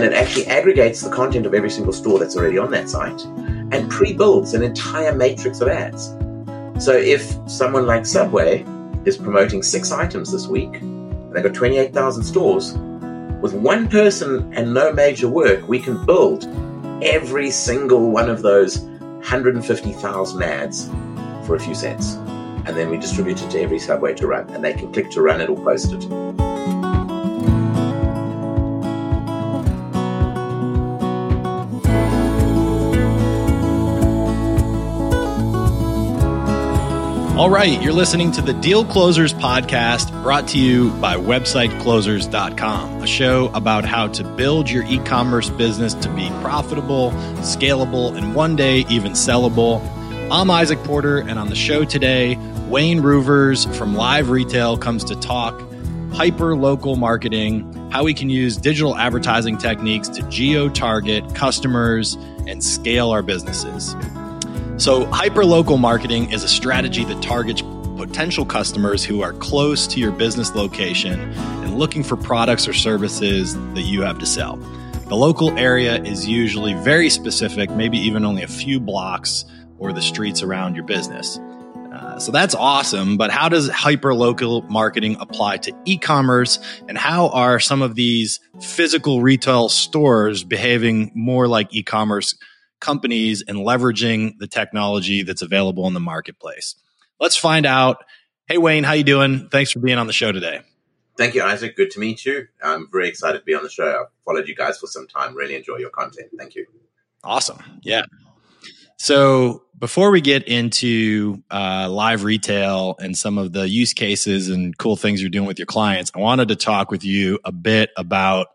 and it actually aggregates the content of every single store that's already on that site and pre-builds an entire matrix of ads. So if someone like Subway is promoting six items this week, and they've got 28,000 stores, with one person and no major work, we can build every single one of those 150,000 ads for a few cents. And then we distribute it to every subway to run, and they can click to run it or post it. All right, you're listening to the Deal Closers podcast brought to you by websiteclosers.com, a show about how to build your e commerce business to be profitable, scalable, and one day even sellable. I'm Izach Porter, and on the show today, Wayne Reuvers from LiveRetail comes to talk hyper local marketing, how we can use digital advertising techniques to geo target customers and scale our businesses. So, hyperlocal marketing is a strategy that targets potential customers who are close to your business location and looking for products or services that you have to sell. The local area is usually very specific, maybe even only a few blocks or the streets around your business. Uh, so that's awesome, but how does hyperlocal marketing apply to e commerce? And how are some of these physical retail stores behaving more like e commerce companies and leveraging the technology that's available in the marketplace. Let's find out. Hey Wayne, how you doing? Thanks for being on the show today. Thank you, Izach. Good to meet you. I'm very excited to be on the show. I've followed you guys for some time. Really enjoy your content. Thank you. Awesome. Yeah. So before we get into uh, live retail and some of the use cases and cool things you're doing with your clients, I wanted to talk with you a bit about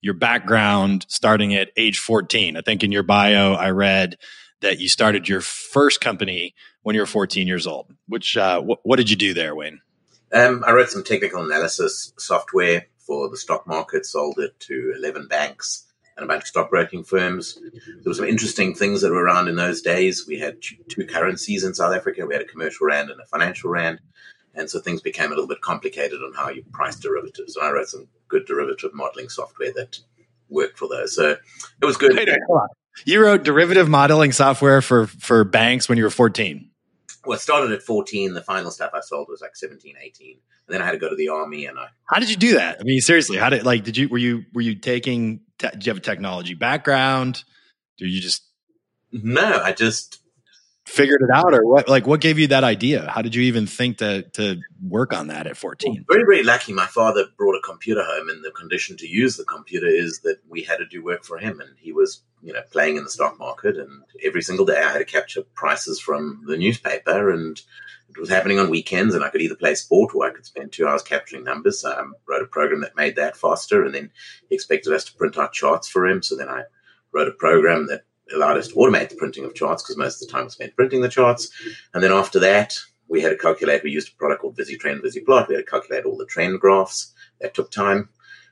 your background starting at age 14. I think in your bio, I read that you started your first company when you were 14 years old. Which, uh, wh- what did you do there, Wayne? Um, I wrote some technical analysis software for the stock market, sold it to 11 banks and a bunch of stockbroking firms. There were some interesting things that were around in those days. We had two currencies in South Africa. We had a commercial rand and a financial rand. And so things became a little bit complicated on how you price derivatives. And I wrote some good derivative modeling software that worked for those. So it was good. You wrote derivative modeling software for, for banks when you were 14. Well, it started at 14. The final stuff I sold was like 17, 18. And then I had to go to the army and I. How did you do that? I mean, seriously, how did, like, did you, were you, were you taking, te- did you have a technology background? Do you just. No, I just figured it out or what like what gave you that idea? How did you even think to to work on that at 14 well, very very lucky my father brought a computer home and the condition to use the computer is that we had to do work for him and he was you know playing in the stock market and every single day i had to capture prices from the newspaper and it was happening on weekends and i could either play sport or i could spend two hours capturing numbers. So i wrote a program that made that faster and then he expected us to print out charts for him. So then i wrote a program that allowed us to automate the printing of charts because most of the time was spent printing the charts. And then after that, we had to calculate. We used a product called VisiTrend, VisiPlot. We had to calculate all the trend graphs. That took time.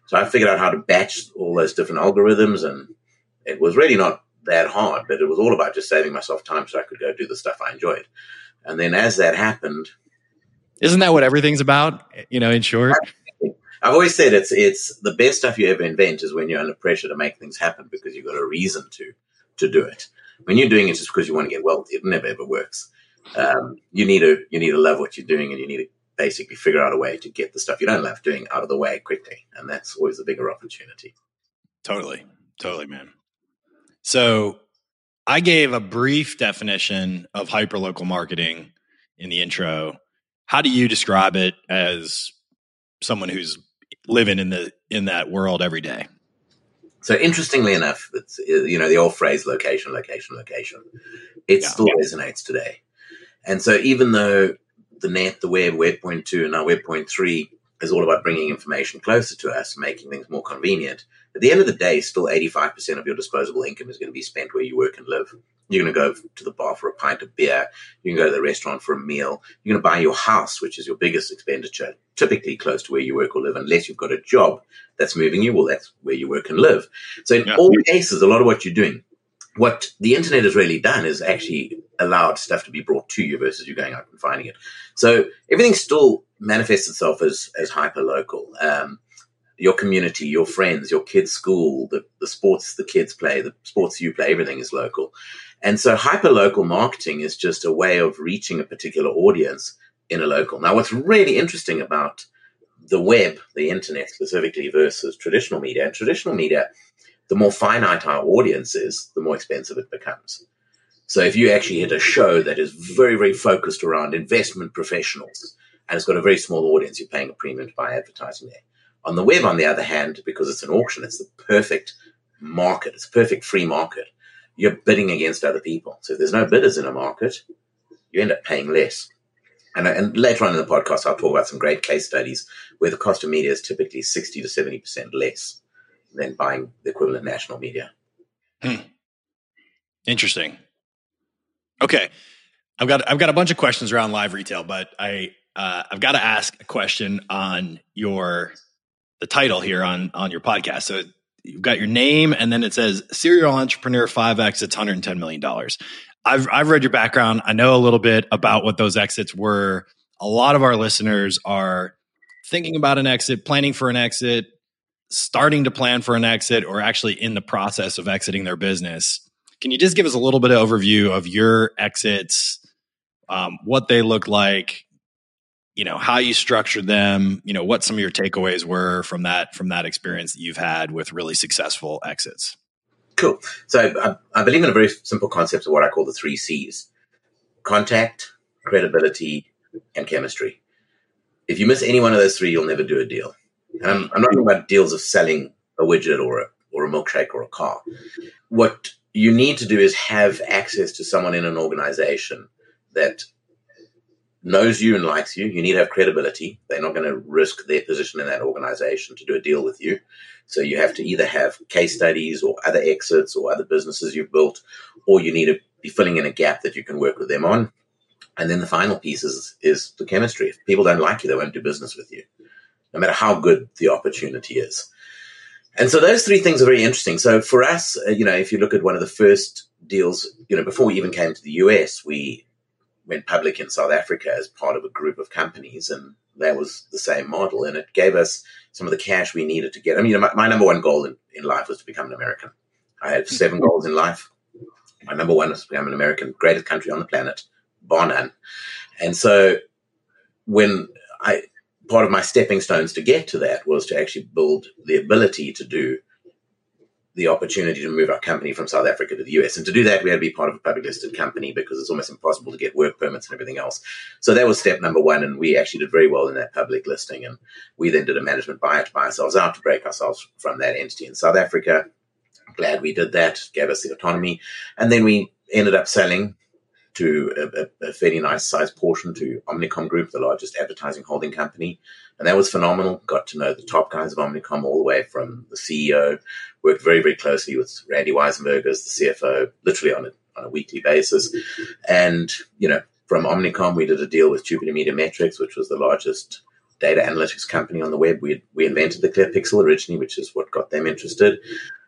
So I figured out how to batch all those different algorithms, and it was really not that hard, but it was all about just saving myself time so I could go do the stuff I enjoyed. And then as that happened, isn't that what everything's about? You know, in short. I've always said it's it's the best stuff you ever invent is when you're under pressure to make things happen because you've got a reason to to do it. When you're doing it just because you want to get wealthy, it never ever works. Um, you need to you need to love what you're doing, and you need to basically figure out a way to get the stuff you don't love doing out of the way quickly, and that's always a bigger opportunity. Totally, totally, man. So I gave a brief definition of hyperlocal marketing in the intro. How do you describe it as someone who's living in the in that world every day? So interestingly enough, it's, you know, the old phrase location, location, location, it yeah. still resonates today. And so even though the net, the web, web point two, and now web point three is all about bringing information closer to us, making things more convenient. At the end of the day, still 85% of your disposable income is going to be spent where you work and live. You're going to go to the bar for a pint of beer. You can go to the restaurant for a meal. You're going to buy your house, which is your biggest expenditure, typically close to where you work or live, unless you've got a job that's moving you. Well, that's where you work and live. So in yeah. all cases, a lot of what you're doing, what the internet has really done is actually allowed stuff to be brought to you versus you going out and finding it. So everything still manifests itself as as hyper local. Um, your community, your friends, your kids' school, the, the sports the kids play, the sports you play, everything is local. And so hyper local marketing is just a way of reaching a particular audience in a local. Now, what's really interesting about the web, the internet specifically versus traditional media, and traditional media, the more finite our audience is, the more expensive it becomes. So if you actually hit a show that is very, very focused around investment professionals and it's got a very small audience, you're paying a premium to buy advertising there. On the web, on the other hand, because it's an auction, it's the perfect market. It's a perfect free market. You're bidding against other people. So if there's no bidders in a market, you end up paying less. And, and later on in the podcast, I'll talk about some great case studies where the cost of media is typically 60 to 70% less than buying the equivalent national media. Hmm. Interesting. Okay. I've got I've got a bunch of questions around live retail, but I uh, I've got to ask a question on your the title here on on your podcast. So you've got your name, and then it says serial entrepreneur 5X, it's hundred and ten million dollars. I've I've read your background. I know a little bit about what those exits were. A lot of our listeners are thinking about an exit, planning for an exit, starting to plan for an exit, or actually in the process of exiting their business. Can you just give us a little bit of overview of your exits, um, what they look like, you know, how you structured them, you know, what some of your takeaways were from that from that experience that you've had with really successful exits? Cool. So I, I believe in a very simple concept of what I call the three C's: contact, credibility, and chemistry. If you miss any one of those three, you'll never do a deal. And I'm, I'm not talking about deals of selling a widget or a or a milkshake or a car. What you need to do is have access to someone in an organization that knows you and likes you. You need to have credibility. They're not going to risk their position in that organization to do a deal with you. So you have to either have case studies or other exits or other businesses you've built, or you need to be filling in a gap that you can work with them on. And then the final piece is, is the chemistry. If people don't like you, they won't do business with you, no matter how good the opportunity is. And so those three things are very interesting. So for us, uh, you know, if you look at one of the first deals, you know, before we even came to the US, we went public in South Africa as part of a group of companies, and that was the same model. And it gave us some of the cash we needed to get. I mean, my, my number one goal in, in life was to become an American. I had seven mm-hmm. goals in life. My number one was to become an American, greatest country on the planet, bar none. And so when I part of my stepping stones to get to that was to actually build the ability to do the opportunity to move our company from South Africa to the US. And to do that, we had to be part of a public listed company because it's almost impossible to get work permits and everything else. So that was step number one. And we actually did very well in that public listing. And we then did a management buyout to buy ourselves out to break ourselves from that entity in South Africa. Glad we did that, gave us the autonomy. And then we ended up selling to a, a, fairly nice sized portion to Omnicom Group, the largest advertising holding company. And that was phenomenal. Got to know the top guys of Omnicom all the way from the CEO, worked very, very closely with Randy Weisenburger as the CFO, literally on a, on a weekly basis. And, you know, from Omnicom, we did a deal with Jupiter Media Metrix, which was the largest data analytics company on the web. We we invented the Clear Pixel originally, which is what got them interested,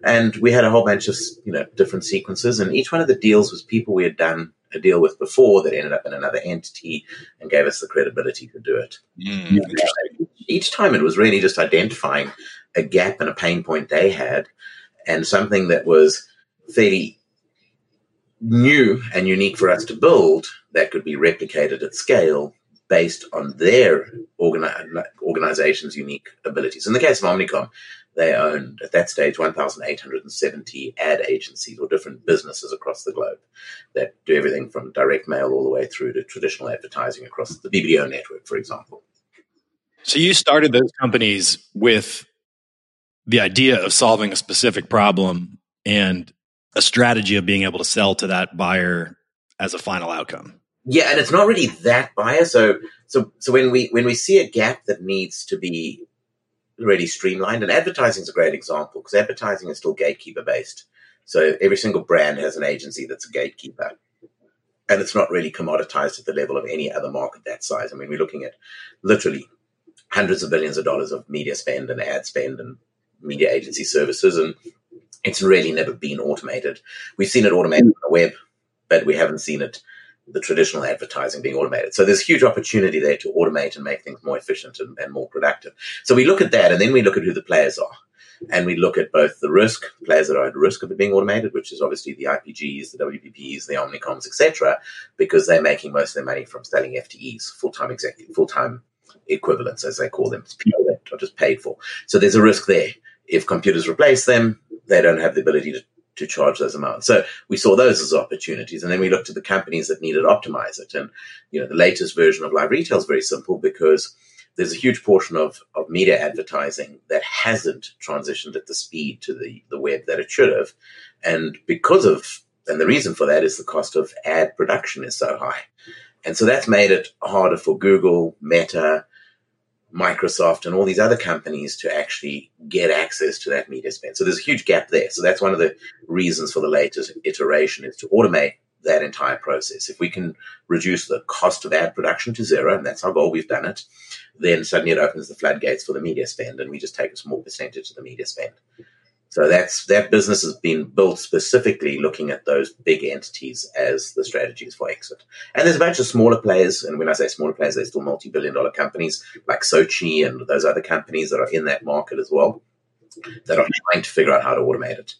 and we had a whole bunch of you know different sequences. And each one of the deals was people we had done a deal with before that ended up in another entity and gave us the credibility to do it. Mm, each time it was really just identifying a gap and a pain point they had and something that was fairly new and unique for us to build that could be replicated at scale based on their organi- organization's unique abilities. In the case of Omnicom, they owned at that stage 1,870 ad agencies or different businesses across the globe that do everything from direct mail all the way through to traditional advertising across the BBDO network, for example. So you started those companies with the idea of solving a specific problem and a strategy of being able to sell to that buyer as a final outcome. Yeah, and it's not really that buyer. So, so, so when we when we see a gap that needs to be really streamlined. And advertising is a great example because advertising is still gatekeeper based. So every single brand has an agency that's a gatekeeper. And it's not really commoditized at the level of any other market that size. I mean, we're looking at literally hundreds of billions of dollars of media spend and ad spend and media agency services. And it's really never been automated. We've seen it automated on the web, but we haven't seen it the traditional advertising being automated. So there's huge opportunity there to automate and make things more efficient and, and, more productive. So we look at that and then we look at who the players are. And we look at both the risk, players that are at risk of it being automated, which is obviously the IPGs, the WPPs, the Omnicoms, etc., because they're making most of their money from selling FTEs, full-time executive, full-time equivalents, as they call them. It's people that are just paid for. So there's a risk there. If computers replace them, they don't have the ability to to charge those amounts. So we saw those as opportunities. And then we looked at the companies that needed to optimize it. And, you know, the latest version of live retail is very simple because there's a huge portion of, of media advertising that hasn't transitioned at the speed to the, the web that it should have. And because of, and the reason for that is the cost of ad production is so high. And so that's made it harder for Google, Meta, Microsoft and all these other companies to actually get access to that media spend. So there's a huge gap there. So that's one of the reasons for the latest iteration is to automate that entire process. If we can reduce the cost of ad production to zero, and that's our goal, we've done it, then suddenly it opens the floodgates for the media spend and we just take a small percentage of the media spend. So that's that business has been built specifically looking at those big entities as the strategies for exit. And there's a bunch of smaller players, and when I say smaller players, they're still multi-billion dollar companies like SOCi and those other companies that are in that market as well that are trying to figure out how to automate it.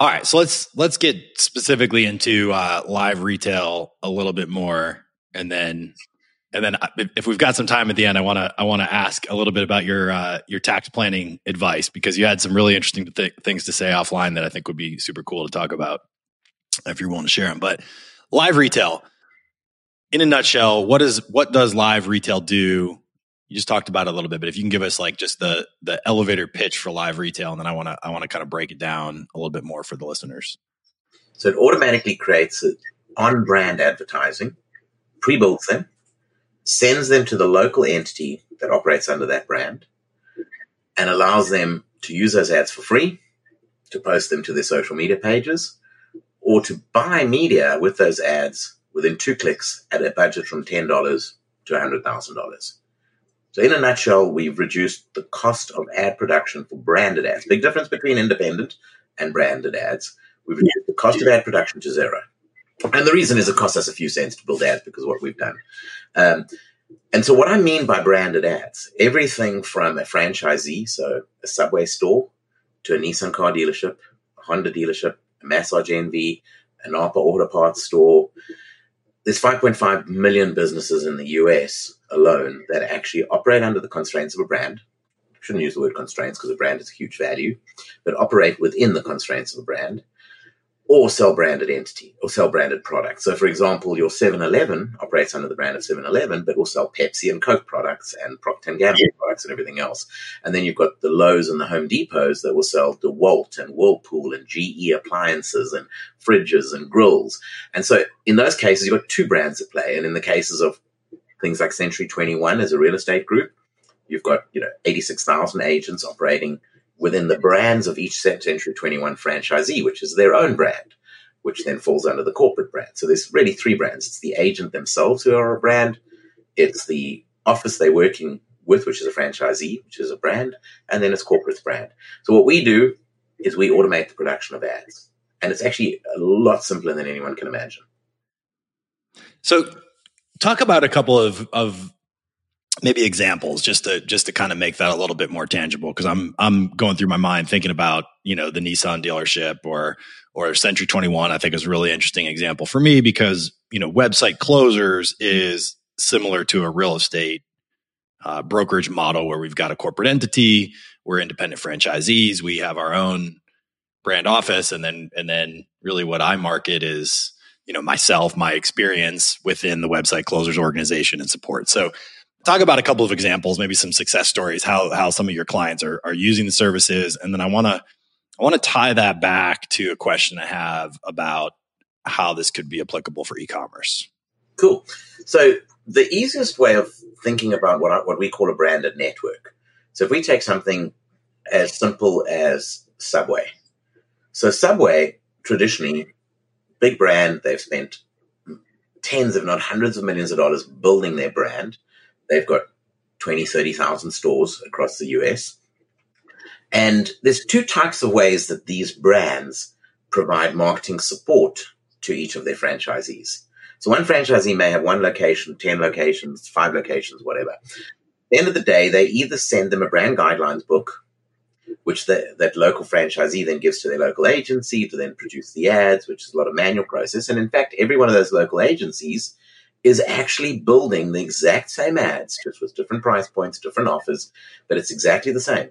All right, so let's let's get specifically into uh, live retail a little bit more, and then and then uh, if we've got some time at the end, I want to I want to ask a little bit about your uh, your tax planning advice because you had some really interesting th- things to say offline that I think would be super cool to talk about if you're willing to share them. But live retail, in a nutshell, what is what does live retail do? You just talked about it a little bit, but if you can give us like just the the elevator pitch for live retail, and then I want to I want to kind of break it down a little bit more for the listeners. So it automatically creates on brand advertising, pre-builds them sends them to the local entity that operates under that brand, and allows them to use those ads for free, to post them to their social media pages, or to buy media with those ads within two clicks at a budget from $10 to $100,000. So, in a nutshell, we've reduced the cost of ad production for branded ads. Big difference between independent and branded ads. We've reduced the cost of ad production to zero. And the reason is it costs us a few cents to build ads because of what we've done. Um, and so, what I mean by branded ads, everything from a franchisee, so a Subway store, to a Nissan car dealership, a Honda dealership, a Massage Envy, an Napa Auto Parts store. There's 5.5 million businesses in the US alone that actually operate under the constraints of a brand. Shouldn't use the word constraints because a brand is a huge value, but operate within the constraints of a brand or sell branded entity or sell branded products. So, for example, your 7-Eleven operates under the brand of 7-Eleven, but will sell Pepsi and Coke products and Procter & Gamble products and everything else. And then you've got the Lowe's and the Home Depots that will sell DeWalt and Whirlpool and GE appliances and fridges and grills. And so, in those cases, you've got two brands at play. And in the cases of things like Century 21 as a real estate group, you've got you know 86,000 agents operating within the brands of each Century 21 franchisee, which is their own brand, which then falls under the corporate brand. So there's really three brands. It's the agent themselves who are a brand. It's the office they're working with, which is a franchisee, which is a brand, and then it's corporate brand. So what we do is we automate the production of ads. And it's actually a lot simpler than anyone can imagine. So talk about a couple of, of maybe examples just to just to kind of make that a little bit more tangible. Because I'm I'm going through my mind thinking about you know the Nissan dealership or or Century 21 I think is a really interesting example for me because you know website closers is similar to a real estate uh, brokerage model where we've got a corporate entity we're independent franchisees we have our own brand office and then and then really what I market is you know myself my experience within the website closers organization and support. So talk about a couple of examples, maybe some success stories, how how some of your clients are are using the services, and then I want to I want to tie that back to a question I have about how this could be applicable for e-commerce. Cool. So the easiest way of thinking about what what we call a branded network. So if we take something as simple as Subway. So Subway traditionally big brand, they've spent tens if not hundreds of millions of dollars building their brand They've got 20, 30,000 stores across the US. And there's two types of ways that these brands provide marketing support to each of their franchisees. So one franchisee may have one location, 10 locations, five locations, whatever. At the end of the day, they either send them a brand guidelines book, which the, that local franchisee then gives to their local agency to then produce the ads, which is a lot of manual process. And in fact, every one of those local agencies is actually building the exact same ads, just with different price points, different offers, but it's exactly the same.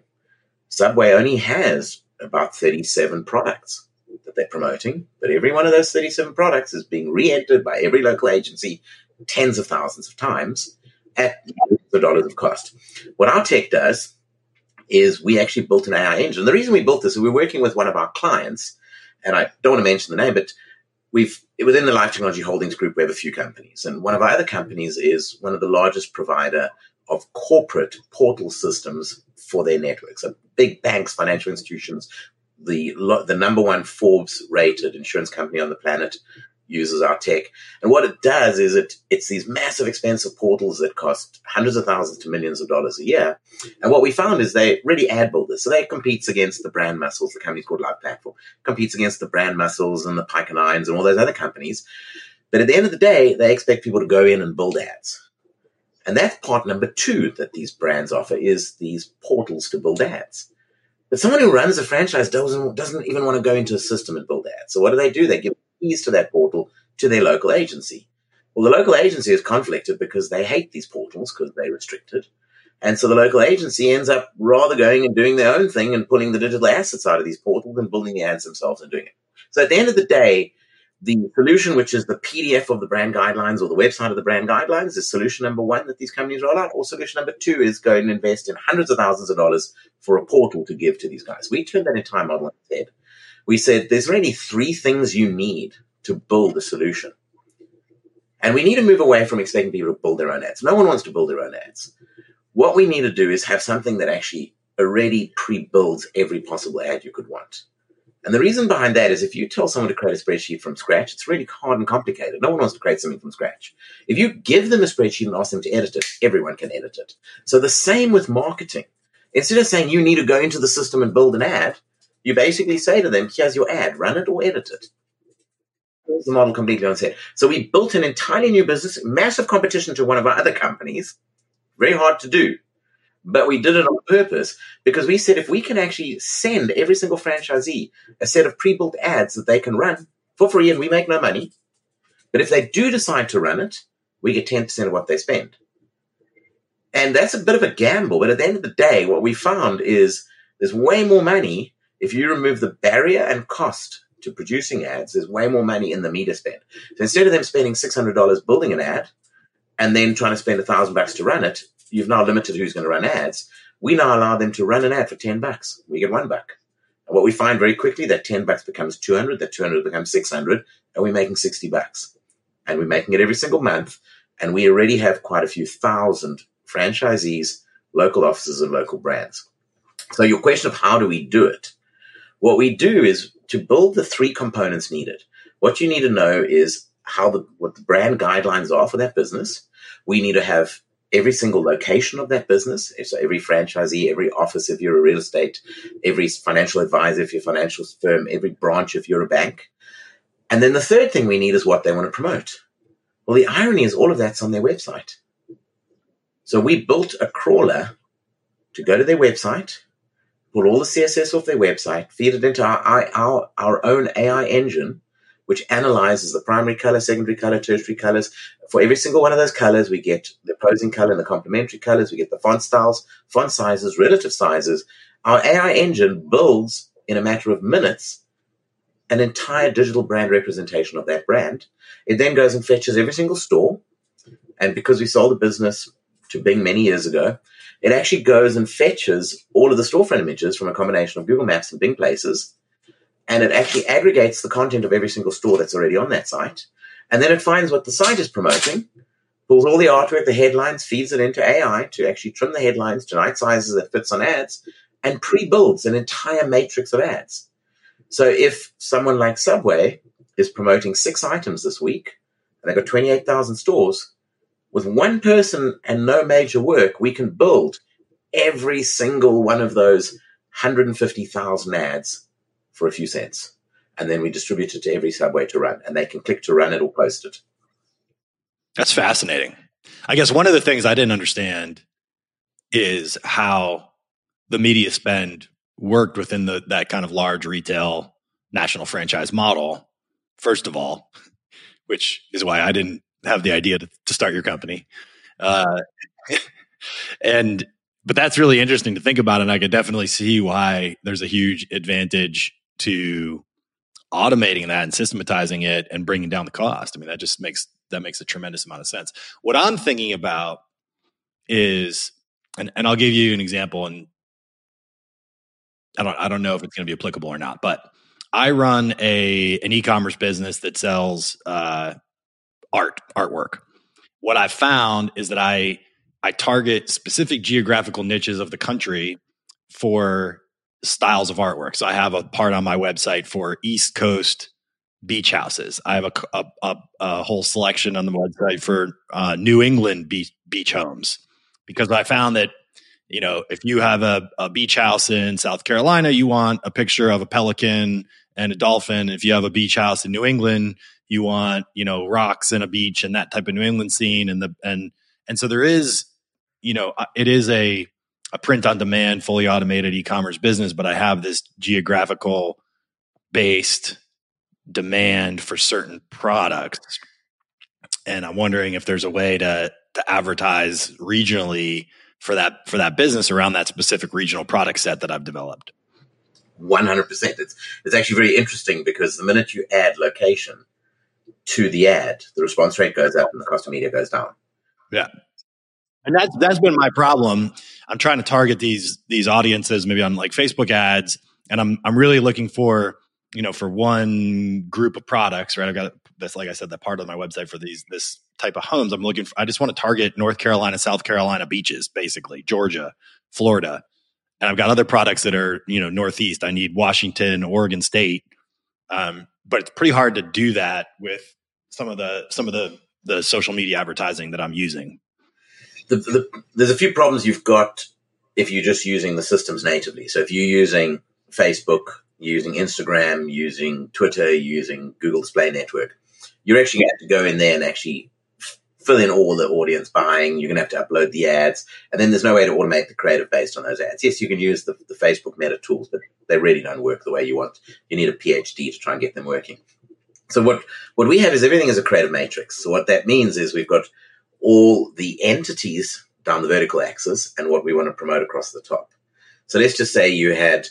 Subway only has about 37 products that they're promoting, but every one of those 37 products is being re entered by every local agency tens of thousands of times at the dollars of cost. What our tech does is we actually built an AI engine. The reason we built this is we're working with one of our clients, and I don't want to mention the name, but we've within the Live Technology Holdings Group, we have a few companies, and one of our other companies is one of the largest provider of corporate portal systems for their networks. So big banks, financial institutions, the the number one Forbes rated insurance company on the planet uses our tech. And what it does is it it's these massive expensive portals that cost hundreds of thousands to millions of dollars a year. And what we found is they really ad builders. So they competes against the BrandMuscles, the company's called Live Platform, competes against the BrandMuscles and the Pike and Irons and all those other companies. But at the end of the day, they expect people to go in and build ads. And that's part number two that these brands offer is these portals to build ads. But someone who runs a franchise doesn't, doesn't even want to go into a system and build ads. So what do they do? They give keys to that portal to their local agency. Well, the local agency is conflicted because they hate these portals because they're restricted. And so the local agency ends up rather going and doing their own thing and pulling the digital assets out of these portals and building the ads themselves and doing it. So at the end of the day, the solution, which is the PDF of the brand guidelines or the website of the brand guidelines, is solution number one that these companies roll out. Or solution number two is go and invest in hundreds of thousands of dollars for a portal to give to these guys. We turned that entire model on its head. We said there's really three things you need to build a solution. And we need to move away from expecting people to build their own ads. No one wants to build their own ads. What we need to do is have something that actually already pre-builds every possible ad you could want. And the reason behind that is if you tell someone to create a spreadsheet from scratch, it's really hard and complicated. No one wants to create something from scratch. If you give them a spreadsheet and ask them to edit it, everyone can edit it. So the same with marketing. Instead of saying you need to go into the system and build an ad, you basically say to them, here's your ad, run it or edit it. Here's the model completely on its head. So we built an entirely new business, massive competition to one of our other companies, very hard to do. But we did it on purpose because we said if we can actually send every single franchisee a set of pre-built ads that they can run for free and we make no money. But if they do decide to run it, we get 10% of what they spend. And that's a bit of a gamble. But at the end of the day, what we found is there's way more money if you remove the barrier and cost to producing ads. There's way more money in the media spend. So instead of them spending $600 building an ad and then trying to spend a thousand bucks to run it, you've now limited who's going to run ads. We now allow them to run an ad for 10 bucks. We get one buck. And what we find very quickly, that 10 bucks becomes 200, that 200 becomes 600, and we're making 60 bucks. And we're making it every single month. And we already have quite a few thousand franchisees, local offices, and local brands. So your question of how do we do it? What we do is to build the three components needed. What you need to know is how the, what the brand guidelines are for that business. We need to have every single location of that business. So every franchisee, every office if you're a real estate, every financial advisor if you're a financial firm, every branch if you're a bank. And then the third thing we need is what they want to promote. Well, the irony is all of that's on their website. So we built a crawler to go to their website, pull all the CSS off their website, feed it into our, our, our own AI engine, which analyzes the primary color, secondary color, tertiary colors. For every single one of those colors, we get the opposing color and the complementary colors. We get the font styles, font sizes, relative sizes. Our AI engine builds in a matter of minutes an entire digital brand representation of that brand. It then goes and fetches every single store. And because we sold the business to Bing many years ago, it actually goes and fetches all of the storefront images from a combination of Google Maps and Bing Places and it actually aggregates the content of every single store that's already on that site. And then it finds what the site is promoting, pulls all the artwork, the headlines, feeds it into AI to actually trim the headlines to night sizes that fits on ads, and pre-builds an entire matrix of ads. So if someone like Subway is promoting six items this week, and they've got 28,000 stores, with one person and no major work, we can build every single one of those 150,000 ads for a few cents. And then we distribute it to every subway to run, and they can click to run it or post it. That's fascinating. I guess one of the things I didn't understand is how the media spend worked within the that kind of large retail national franchise model. First of all, which is why I didn't have the idea to, to start your company. Uh, and but that's really interesting to think about, and I could definitely see why there's a huge advantage to automating that and systematizing it and bringing down the cost. I mean, that just makes that makes a tremendous amount of sense. What I'm thinking about is, and, and I'll give you an example, and I don't I don't know if it's going to be applicable or not, but I run a an e-commerce business that sells uh, art artwork. What I found is that I I target specific geographical niches of the country for styles of artwork. So I have a part on my website for East Coast beach houses. I have a, a, a, a whole selection on the website for uh, New England beach, beach homes because I found that you know if you have a, a beach house in South Carolina, you want a picture of a pelican and a dolphin. If you have a beach house in New England, you want you know rocks and a beach and that type of New England scene and the and and so there is you know uh, it is a a print on demand fully automated e-commerce business but I have this geographical based demand for certain products and I'm wondering if there's a way to to advertise regionally for that for that business around that specific regional product set that I've developed. 100%. It's, it's actually very interesting because the minute you add location to the ad, the response rate goes up and the cost of media goes down. Yeah. And that's that's been my problem. I'm trying to target these these audiences maybe on like Facebook ads and I'm I'm really looking for, you know, for one group of products, right? I've got this like I said that part of my website for these this type of homes. I'm looking for I just want to target North Carolina, South Carolina beaches basically, Georgia, Florida. And I've got other products that are, you know, northeast. I need Washington, Oregon State. Um, but it's pretty hard to do that with some of the some of the the social media advertising that I'm using. The, the, there's a few problems you've got if you're just using the systems natively. So if you're using Facebook, using Instagram, using Twitter, using Google Display Network, you're actually going to have to go in there and actually fill in all the audience buying. You're going to have to upload the ads, and then there's no way to automate the creative based on those ads. Yes, you can use the, the Facebook Meta tools, but they really don't work the way you want. You need a PhD to try and get them working. So what what we have is everything is a creative matrix. So what that means is we've got all the entities down the vertical axis and what we want to promote across the top. So let's just say you had,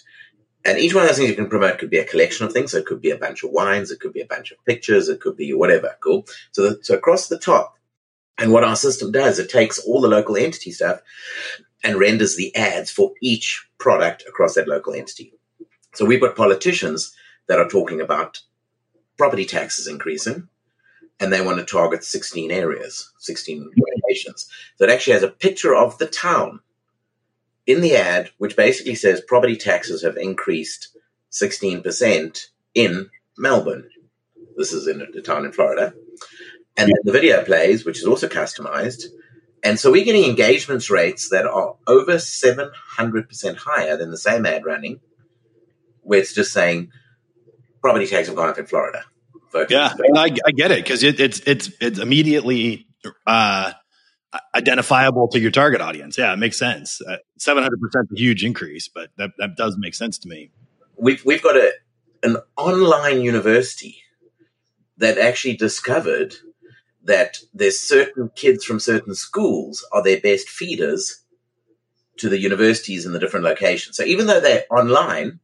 and each one of those things you can promote could be a collection of things. So it could be a bunch of wines, it could be a bunch of pictures, it could be whatever. Cool. So the, so across the top, and what our system does, it takes all the local entity stuff and renders the ads for each product across that local entity. So we've got politicians that are talking about property taxes increasing, and they want to target 16 areas, 16 locations. So it actually has a picture of the town in the ad, which basically says property taxes have increased 16% in Melbourne. This is in a town in Florida. And then the video plays, which is also customized. And so we're getting engagements rates that are over 700% higher than the same ad running, where it's just saying, property taxes have gone up in Florida. Yeah, I, I, get it because it, it's it's it's immediately uh, identifiable to your target audience. Yeah, it makes sense. Uh, seven hundred percent, a huge increase, but that that does make sense to me. We've we've got a an online university that actually discovered that there's certain kids from certain schools are their best feeders to the universities in the different locations. So even though they're online,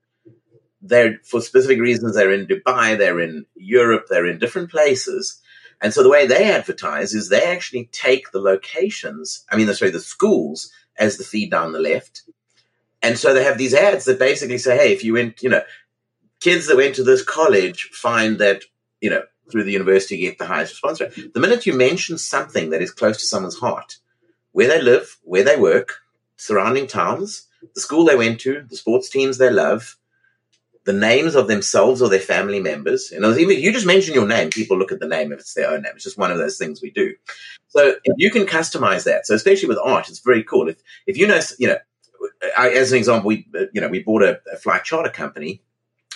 they're for specific reasons they're in dubai they're in europe they're in different places. And so the way they advertise is they actually take the locations i mean sorry the schools as the feed down the left. And so they have these ads that basically say hey if you went you know kids that went to this college find that you know through the university get the highest response rate. The minute you mention something that is close to someone's heart where they live where they work surrounding towns the school they went to the sports teams they love the names of themselves or their family members. Know, even if you just mention your name, people look at the name if it's their own name. It's just one of those things we do. So if you can customize that, so especially with art, it's very cool. If if you know, you know, I, as an example, we you know we bought a, a flight charter company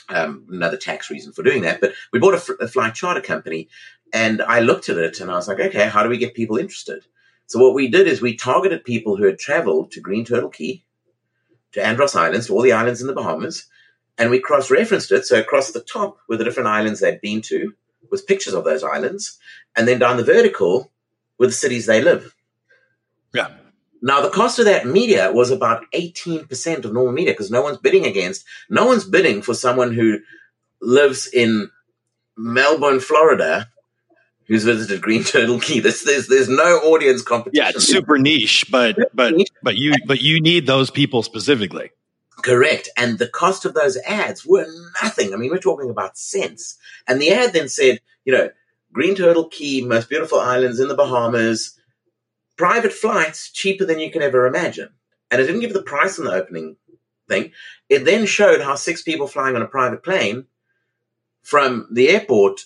Um, another tax reason for doing that. But we bought a, fl- a flight charter company, and I looked at it and I was like, okay, how do we get people interested? So what we did is we targeted people who had traveled to Green Turtle Cay, to Andros Islands, to all the islands in the Bahamas, and we cross-referenced it. So across the top were the different islands they'd been to, with pictures of those islands, and then down the vertical were the cities they live. Yeah. Now, the cost of that media was about 18% of normal media because no one's bidding against, no one's bidding for someone who lives in Melbourne, Florida, who's visited Green Turtle Cay. There's, there's, there's no audience competition. Yeah, it's super niche, but but but you but you need those people specifically. Correct. And the cost of those ads were nothing. I mean, we're talking about cents. And the ad then said, you know, Green Turtle Cay, most beautiful islands in the Bahamas, private flights cheaper than you can ever imagine. And it didn't give the price on the opening thing. It then showed how six people flying on a private plane from the airport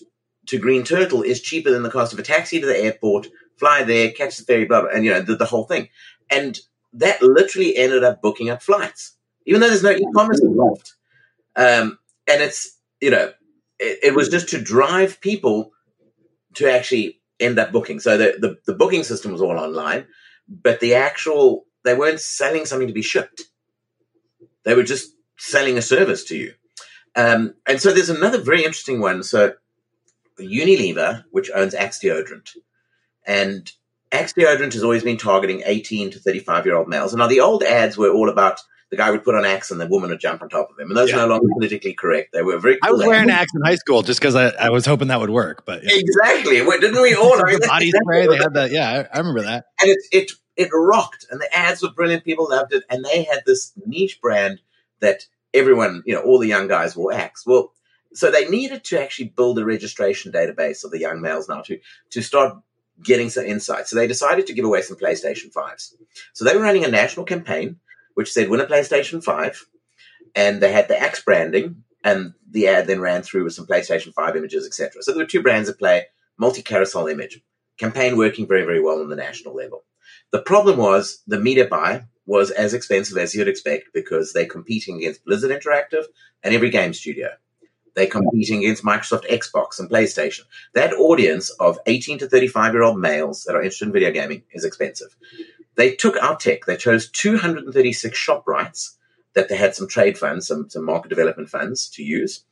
to Green Turtle is cheaper than the cost of a taxi to the airport, fly there, catch the ferry, blah, blah, and you know, the, the whole thing. And that literally ended up booking up flights, even though there's no e-commerce involved. Um, and it's, you know, it, it was just to drive people to actually end up booking. So the, the, the booking system was all online, but the actual, they weren't selling something to be shipped. They were just selling a service to you. Um, and so there's another very interesting one. So Unilever, which owns Axe deodorant, and Axe deodorant has always been targeting 18 to 35 year old males. And now the old ads were all about the guy would put on Axe and the woman would jump on top of him. And those yeah. are no longer politically correct. They were very cool I was wearing an Axe in high school just because I, I, was hoping that would work. But yeah. Exactly. Didn't we all? I mean, body spray, they had that. Yeah, I, I remember that. And it, it, it rocked. And the ads were brilliant. People loved it. And they had this niche brand that everyone, you know, all the young guys wore Axe. Well, so they needed to actually build a registration database of the young males now to, to start getting some insight. So they decided to give away some PlayStation 5s. So they were running a national campaign which said win a PlayStation 5. And they had the Axe branding, mm-hmm. and the ad then ran through with some PlayStation 5 images, etc. So there were two brands at play, multi carousel image. Campaign working very, very well on the national level. The problem was the media buy was as expensive as you'd expect because they're competing against Blizzard Interactive and every game studio. They're competing against Microsoft Xbox and PlayStation. That audience of 18 to 35 year old males that are interested in video gaming is expensive. They took our tech. They chose 236 ShopRites that they had some trade funds, some, some market development funds to use.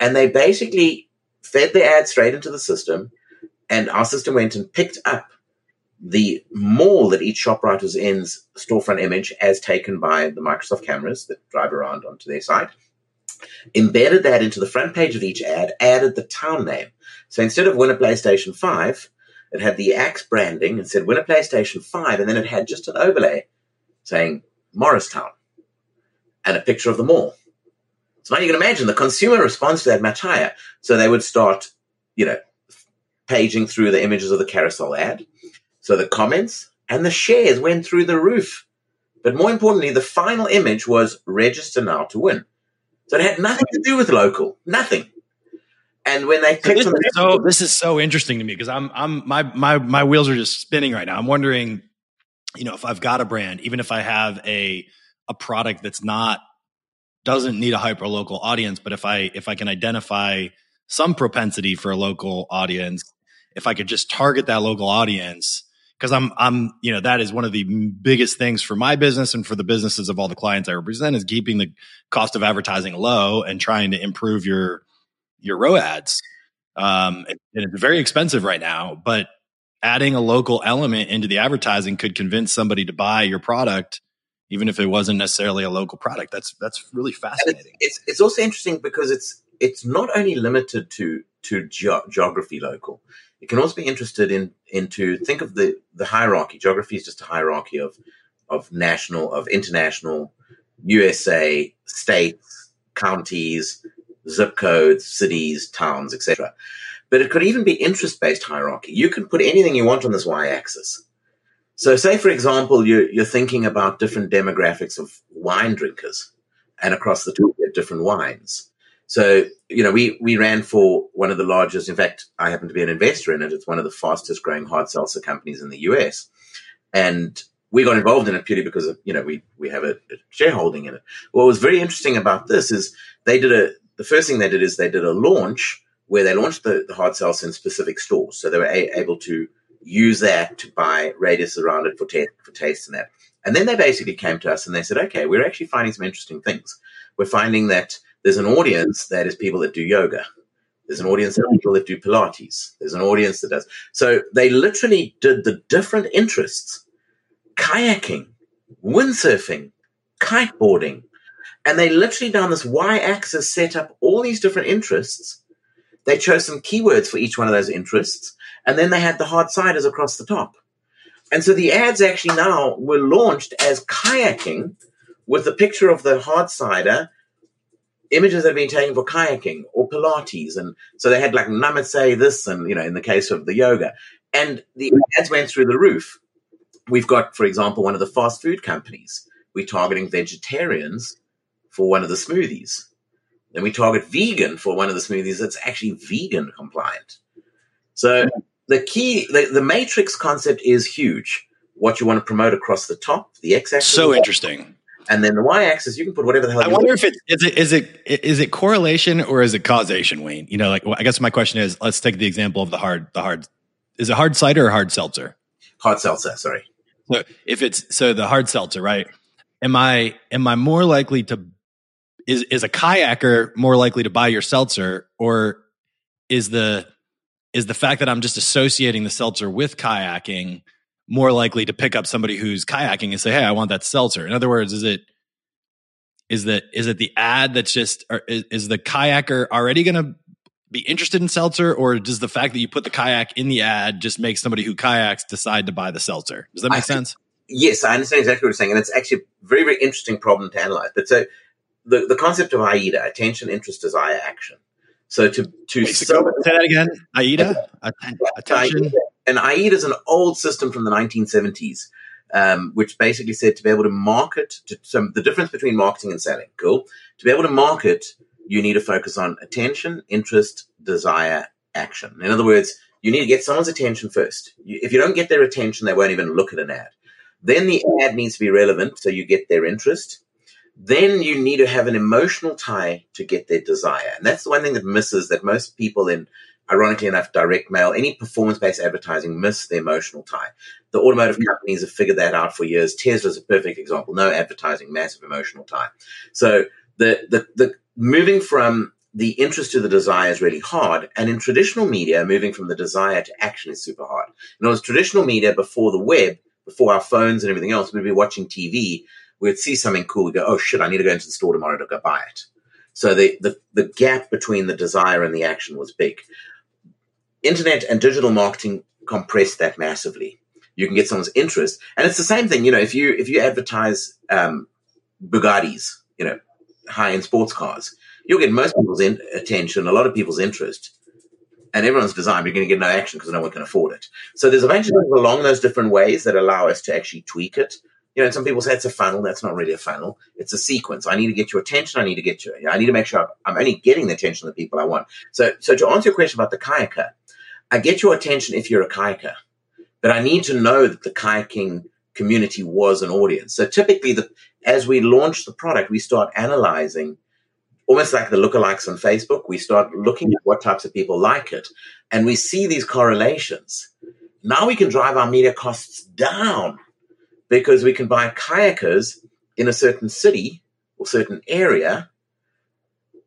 And they basically fed the ad straight into the system. And our system went and picked up the mall that each ShopRite was in's storefront image as taken by the Microsoft cameras that drive around onto their site, embedded that into the front page of each ad, added the town name. So instead of win a PlayStation 5, it had the Axe branding and said win a PlayStation 5, and then it had just an overlay saying Morristown and a picture of the mall. So now you can imagine the consumer response to that much higher. So they would start, you know, paging through the images of the carousel ad. So the comments and the shares went through the roof. But more importantly, the final image was register now to win. So it had nothing to do with local, nothing. And when they clicked this on is so this is so interesting to me because I'm I'm my my my wheels are just spinning right now. I'm wondering, you know, if I've got a brand, even if I have a a product that's not doesn't need a hyper local audience, but if I if I can identify some propensity for a local audience, if I could just target that local audience, because I'm I'm you know that is one of the biggest things for my business and for the businesses of all the clients I represent is keeping the cost of advertising low and trying to improve your your ROAS. Um, and it's very expensive right now, but adding a local element into the advertising could convince somebody to buy your product even if it wasn't necessarily a local product. That's that's really fascinating. It's, it's, it's also interesting because it's it's not only limited to to ge- geography local. It can also be interested in into think of the the hierarchy. Geography is just a hierarchy of of national, of international, USA, states, counties, zip codes, cities, towns, etc. But it could even be interest based hierarchy. You can put anything you want on this y axis. So, say for example, you're, you're thinking about different demographics of wine drinkers, and across the two, you have different wines. So, you know, we, we ran for one of the largest, in fact, I happen to be an investor in it. It's one of the fastest growing hard seltzer companies in the US. And we got involved in it purely because of, you know, we, we have a, a shareholding in it. What was very interesting about this is they did a, the first thing they did is they did a launch where they launched the, the hard seltzer in specific stores. So they were a- able to use that to buy radius around it for, te- for taste and that. And then they basically came to us and they said, okay, we're actually finding some interesting things. We're finding that there's an audience that is people that do yoga. There's an audience of people that do Pilates. There's an audience that does. So they literally did the different interests kayaking, windsurfing, kiteboarding. And they literally down this y axis set up all these different interests. They chose some keywords for each one of those interests. And then they had the hard ciders across the top. And so the ads actually now were launched as kayaking with the picture of the hard cider images that have been taken for kayaking or Pilates. And so they had like namaste this and, you know, in the case of the yoga. And the ads went through the roof. We've got, for example, one of the fast food companies. We're targeting vegetarians for one of the smoothies. Then we target vegan for one of the smoothies that's actually vegan compliant. So the key, the, the matrix concept is huge. What you want to promote across the top, the x-axis. So interesting and then the y-axis you can put whatever the hell. I wonder if it is it is it is it correlation or is it causation, Wayne? You know, like I guess my question is, let's take the example of the hard the hard. Is it hard cider or hard seltzer? Hard seltzer. Sorry. So if it's so the hard seltzer, right? Am I am I more likely to is is a kayaker more likely to buy your seltzer or is the is the fact that I'm just associating the seltzer with kayaking more likely to pick up somebody who's kayaking and say, "Hey, I want that seltzer." In other words, is it is that is it the ad that's just is, is the kayaker already going to be interested in seltzer, or does the fact that you put the kayak in the ad just make somebody who kayaks decide to buy the seltzer? Does that make I, sense? Yes, I understand exactly what you're saying, and it's actually a very very interesting problem to analyze. But so the the concept of AIDA, attention, interest, desire, action. So to to Wait, so say that again, AIDA, attention, and AIDA is an old system from the 1970s, um, which basically said to be able to market, to, so the difference between marketing and selling, cool? To be able to market, you need to focus on attention, interest, desire, action. In other words, you need to get someone's attention first. You, if you don't get their attention, they won't even look at an ad. Then the ad needs to be relevant, so you get their interest. Then you need to have an emotional tie to get their desire. And that's the one thing that misses that most people in ironically enough, direct mail, any performance based advertising miss the emotional tie. The automotive companies have figured that out for years. Tesla's a perfect example. No advertising, massive emotional tie. So the, the, the moving from the interest to the desire is really hard. And in traditional media, moving from the desire to action is super hard. In other words, traditional media before the web, before our phones and everything else, we'd be watching TV. We'd see something cool. We'd go, oh shit, I need to go into the store tomorrow to go buy it. So the, the, the gap between the desire and the action was big internet and digital marketing compress that massively. You can get someone's interest, and it's the same thing. You know, if you if you advertise um, Bugattis, you know, high end sports cars, you'll get most people's in- attention, a lot of people's interest, and everyone's desire. You're going to get no action because no one can afford it. So there's a bunch of things along those different ways that allow us to actually tweak it. You know, some people say it's a funnel. That's not really a funnel. It's a sequence. I need to get your attention. I need to get you. I need to make sure I'm only getting the attention of the people I want. So, so to answer your question about the kayaker, I get your attention if you're a kayaker, but I need to know that the kayaking community was an audience. So typically, the, as we launch the product, we start analyzing almost like the lookalikes on Facebook. We start looking at what types of people like it, and we see these correlations. Now we can drive our media costs down because we can buy kayakers in a certain city or certain area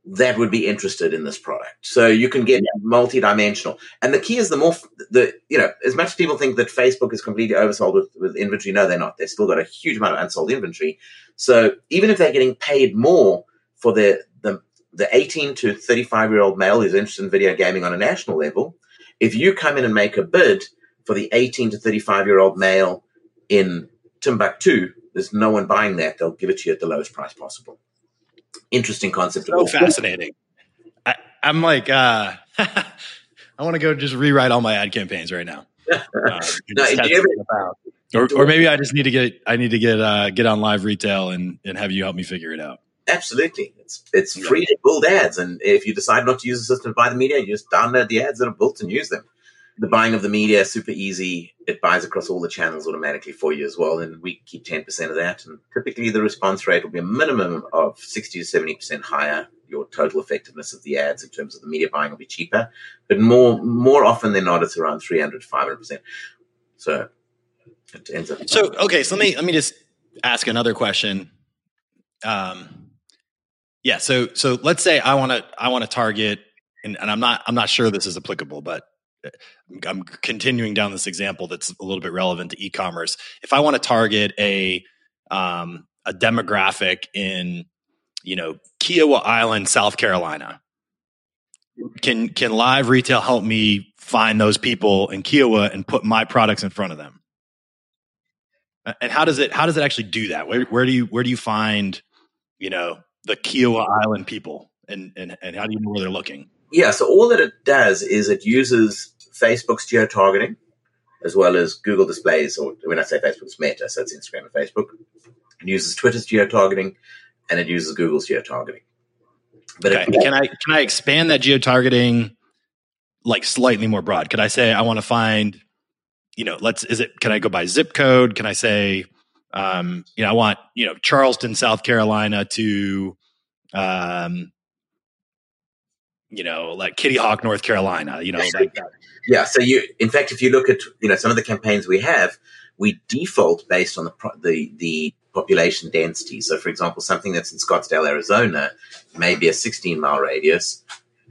that would be interested in this product. So you can get yeah. multi-dimensional. And the key is the more the you know, as much as people think that Facebook is completely oversold with, with inventory, no, they're not. They've still got a huge amount of unsold inventory. So even if they're getting paid more for the the the 18 to 35 year old male who's interested in video gaming on a national level, if you come in and make a bid for the 18 to 35 year old male in Timbuktu, there's no one buying that. They'll give it to you at the lowest price possible interesting concept. So fascinating. I, am like, uh, I want to go just rewrite all my ad campaigns right now. Uh, no, ever, or, or, maybe I just need to get I need to get uh, get on LiveRetail and, and have you help me figure it out. Absolutely, it's it's free to build ads, and if you decide not to use the system to buy the media, you just download the ads that are built and use them. The buying of the media super easy. It buys across all the channels automatically for you as well, and we keep ten percent of that. And typically, the response rate will be a minimum of sixty to seventy percent higher. Your total effectiveness of the ads in terms of the media buying will be cheaper. But more more often than not, it's around 300 500 percent. So it ends up. So okay, so let me let me just ask another question. Um, yeah. So so let's say I want to I want to target, and, and I'm not I'm not sure this is applicable, but I'm continuing down this example that's a little bit relevant to e-commerce. If I want to target a um, a demographic in you know Kiawah Island, South Carolina, can can LiveRetail help me find those people in Kiawah and put my products in front of them? And how does it how does it actually do that? Where, where do you where do you find you know the Kiawah Island people and, and and how do you know where they're looking? Yeah, so all that it does is it uses Facebook's geo targeting as well as Google displays, or when I say Facebook's Meta, so it's Instagram and Facebook. It uses Twitter's geo targeting and it uses Google's geo targeting. But okay. it, can I can I expand that geo targeting like slightly more broad? Could I say I want to find, you know, let's is it can I go by zip code? Can I say um, you know, I want, you know, Charleston, South Carolina to um you know, like Kitty Hawk, North Carolina, you know, like. Yeah. So you, in fact, if you look at, you know, some of the campaigns we have, we default based on the, the, the population density. So, for example, something that's in Scottsdale, Arizona, may be a 16 mile radius,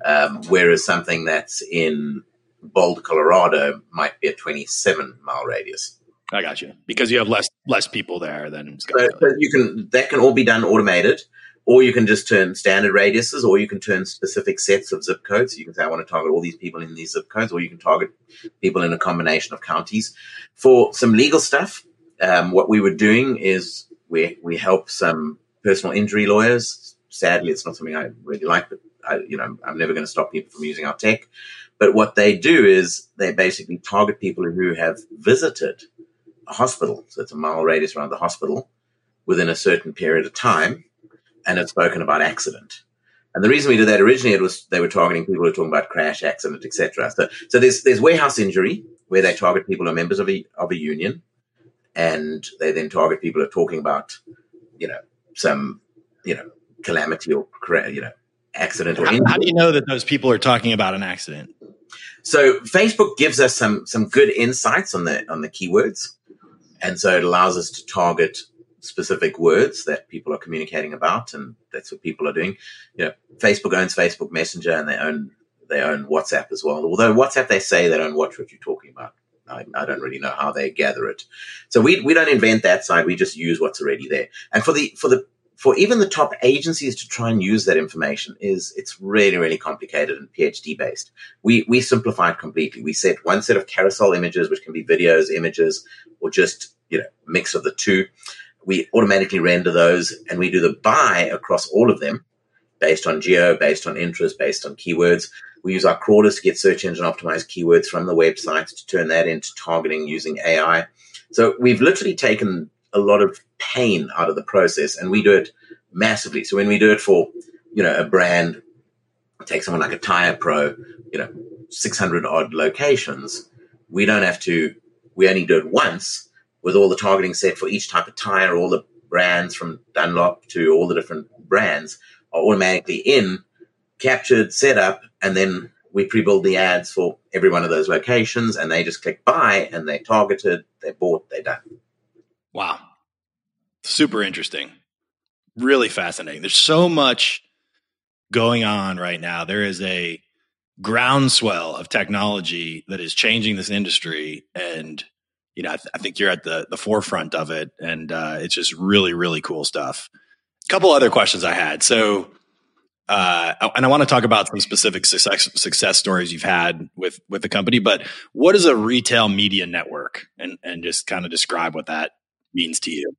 um, whereas something that's in Boulder, Colorado, might be a 27 mile radius. I got you because you have less less people there than Scottsdale. So, so you can that can all be done automated or you can just turn standard radiuses, or you can turn specific sets of zip codes. You can say, I want to target all these people in these zip codes, or you can target people in a combination of counties. For some legal stuff, um, what we were doing is we we help some personal injury lawyers. Sadly, it's not something I really like, but I, you know, I'm never going to stop people from using our tech. But what they do is they basically target people who have visited a hospital. So it's a mile radius around the hospital within a certain period of time and had spoken about accident. And the reason we did that originally it was they were targeting people who were talking about crash, accident, etc. So, so there's there's warehouse injury where they target people who are members of a of a union, and they then target people who are talking about, you know, some, you know, calamity or you know, accident or how, how do you know that those people are talking about an accident? So Facebook gives us some some good insights on the on the keywords, and so it allows us to target specific words that people are communicating about, and that's what people are doing. You know, Facebook owns Facebook Messenger, and they own they own WhatsApp as well. Although WhatsApp, they say they don't watch what you're talking about. I, I, don't really know how they gather it. So we we don't invent that side. We just use what's already there. And for the for the for even the top agencies to try and use that information is it's really really complicated and PhD based. We we simplify it completely. We set one set of carousel images, which can be videos, images, or just you know mix of the two we automatically render those and we do the buy across all of them based on geo, based on interest, based on keywords. We use our crawlers to get search engine optimized keywords from the websites to turn that into targeting using AI. So we've literally taken a lot of pain out of the process and we do it massively. So when we do it for, you know, a brand, take someone like a Tire Pro, you know, 600 odd locations, we don't have to, we only do it once with all the targeting set for each type of tire, all the brands from Dunlop to all the different brands are automatically in, captured, set up, and then we pre-build the ads for every one of those locations, and they just click buy, and they're targeted, they're bought, they're done. Wow, super interesting, really fascinating. There's so much going on right now. There is a groundswell of technology that is changing this industry, and you know, I, th- I, think you're at the the forefront of it, and uh, it's just really, really cool stuff. A couple other questions I had. So, uh, and I want to talk about some specific success success stories you've had with with the company. But what is a retail media network, and and just kind of describe what that means to you.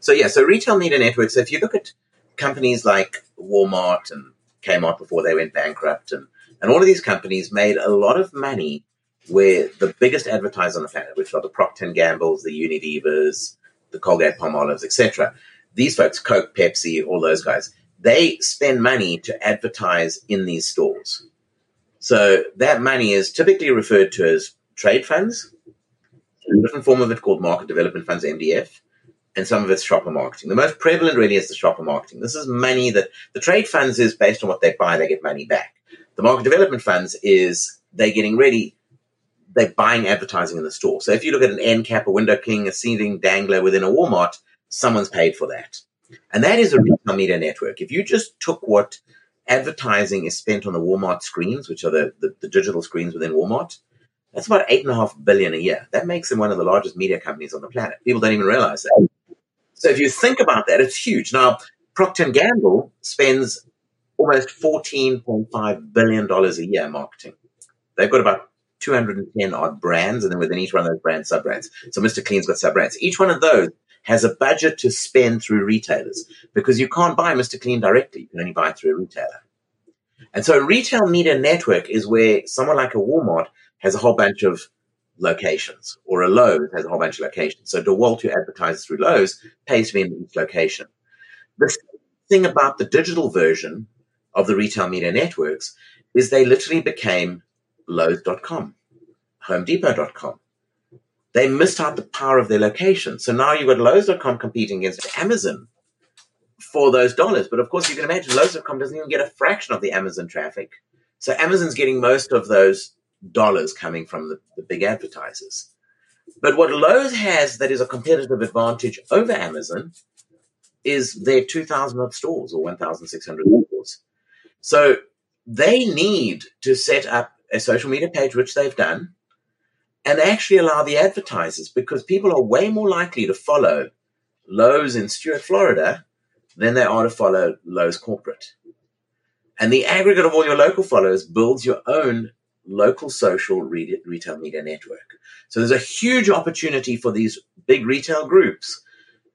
So yeah, so retail media networks. So if you look at companies like Walmart and Kmart before they went bankrupt, and and all of these companies made a lot of money where the biggest advertisers on the planet, which are the Procter and Gamble's, the Unilevers, the Colgate Palmolives, etc. These folks, Coke, Pepsi, all those guys, they spend money to advertise in these stores. So that money is typically referred to as trade funds, a different form of it called market development funds, MDF, and some of it's shopper marketing. The most prevalent really is the shopper marketing. This is money that the trade funds is based on what they buy, they get money back. The market development funds is they're getting ready, they're buying advertising in the store. So if you look at an end cap, a window king, a seating dangler within a Walmart, someone's paid for that. And that is a retail media network. If you just took what advertising is spent on the Walmart screens, which are the, the, the digital screens within Walmart, that's about eight and a half billion a year. That makes them one of the largest media companies on the planet. People don't even realize that. So if you think about that, it's huge. Now, Procter & Gamble spends almost $14.5 billion a year marketing. They've got about 210 odd brands, and then within each one of those brands, sub brands. So Mr. Clean's got sub brands. Each one of those has a budget to spend through retailers because you can't buy Mr. Clean directly. You can only buy through a retailer. And so retail media network is where someone like a Walmart has a whole bunch of locations, or a Lowe's has a whole bunch of locations. So DeWalt, who advertises through Lowe's, pays me in each location. The thing about the digital version of the retail media networks is they literally became Lowe's.com, HomeDepot.com. They missed out the power of their location. So now you've got Lowe's.com competing against Amazon for those dollars. But of course, you can imagine Lowe's.com doesn't even get a fraction of the Amazon traffic. So Amazon's getting most of those dollars coming from the, the big advertisers. But what Lowe's has that is a competitive advantage over Amazon is their 2,000 odd stores or 1,600 stores. So they need to set up a social media page, which they've done, and actually allow the advertisers because people are way more likely to follow Lowe's in Stuart, Florida than they are to follow Lowe's corporate. And the aggregate of all your local followers builds your own local social re- retail media network. So there's a huge opportunity for these big retail groups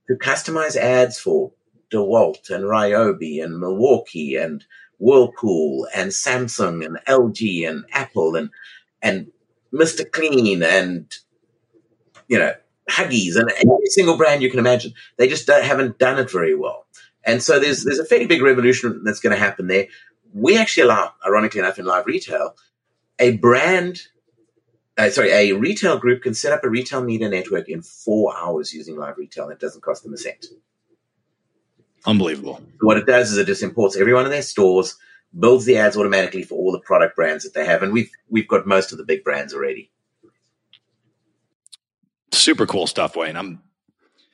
to customize ads for DeWalt and Ryobi and Milwaukee and Whirlpool and Samsung and LG and Apple and and Mr. Clean and you know Huggies and every single brand you can imagine. They just haven't done it very well. And so there's there's a fairly big revolution that's going to happen there. We actually allow, ironically enough, in LiveRetail, a brand, uh, sorry, a retail group can set up a retail media network in four hours using LiveRetail. It doesn't cost them a cent. Unbelievable. What it does is it just imports every one of their stores, builds the ads automatically for all the product brands that they have, and we've we've got most of the big brands already. Super cool stuff, Wayne. I'm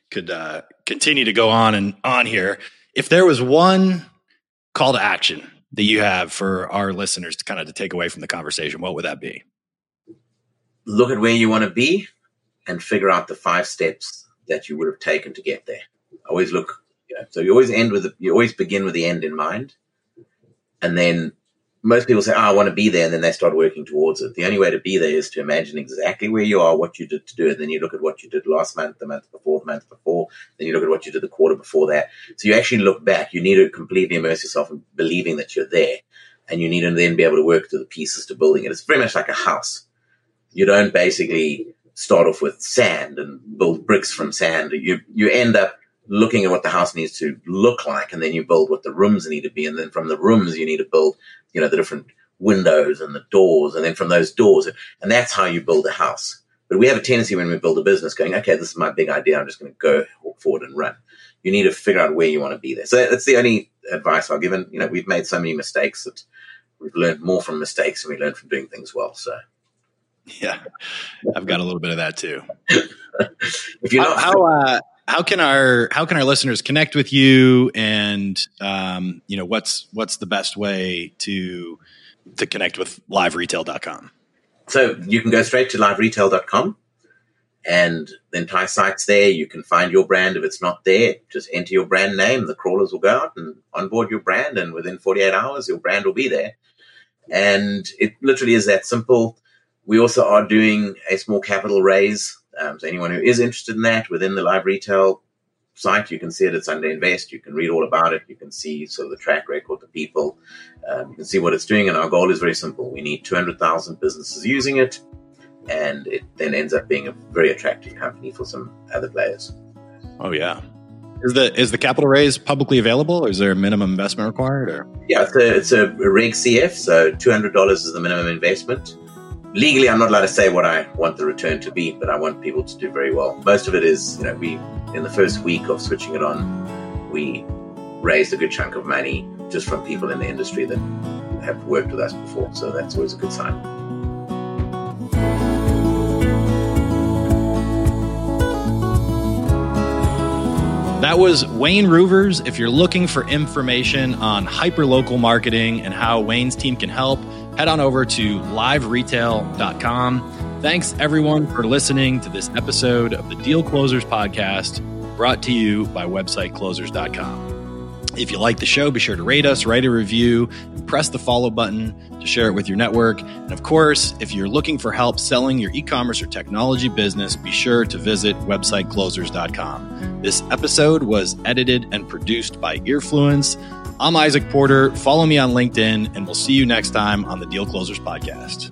could uh, continue to go on and on here. If there was one call to action that you have for our listeners to kind of to take away from the conversation, what would that be? Look at where you want to be and figure out the five steps that you would have taken to get there. Always look, know, so you always end with, the, you always begin with the end in mind. And then most people say, oh, I want to be there. And then they start working towards it. The only way to be there is to imagine exactly where you are, what you did to do it. Then you look at what you did last month, the month before, the month before. Then you look at what you did the quarter before that. So you actually look back. You need to completely immerse yourself in believing that you're there. And you need to then be able to work through the pieces to building it. It's very much like a house. You don't basically start off with sand and build bricks from sand. You, you end up looking at what the house needs to look like and then you build what the rooms need to be and then from the rooms you need to build you know the different windows and the doors and then from those doors and that's how you build a house. But we have a tendency when we build a business going okay this is my big idea i'm just going to go forward and run. You need to figure out where you want to be there. So that's the only advice i've given you know we've made so many mistakes that we've learned more from mistakes than we learned from doing things well so. Yeah. I've got a little bit of that too. If you know how, how uh, how can our how can our listeners connect with you and um, you know what's what's the best way to to connect with liveretail.com so you can go straight to liveretail.com and the entire site's there. You can find your brand if it's not there. Just enter your brand name. The crawlers will go out and onboard your brand and within 48 hours your brand will be there. And it literally is that simple. We also are doing a small capital raise um, so anyone who is interested in that within the LiveRetail site, you can see it at Sunday Invest. You can read all about it. You can see sort of the track record of people. Um, you can see what it's doing. And our goal is very simple. We need 200,000 businesses using it. And it then ends up being a very attractive company for some other players. Oh, yeah. Is the is the capital raise publicly available, or is there a minimum investment required? Or yeah, it's a, it's a Reg CF, so two hundred dollars is the minimum investment legally, I'm not allowed to say what I want the return to be, but I want people to do very well. Most of it is, you know, we in the first week of switching it on, we raised a good chunk of money just from people in the industry that have worked with us before. So that's always a good sign. That was Wayne Reuvers. If you're looking for information on hyperlocal marketing and how Wayne's team can help, head on over to liveretail.com. Thanks everyone for listening to this episode of the Deal Closers podcast brought to you by websiteclosers.com. If you like the show, be sure to rate us, write a review, and press the follow button to share it with your network. And of course, if you're looking for help selling your e commerce or technology business, be sure to visit websiteclosers.com. This episode was edited and produced by Earfluence. I'm Izach Porter. Follow me on LinkedIn, and we'll see you next time on the Deal Closers Podcast.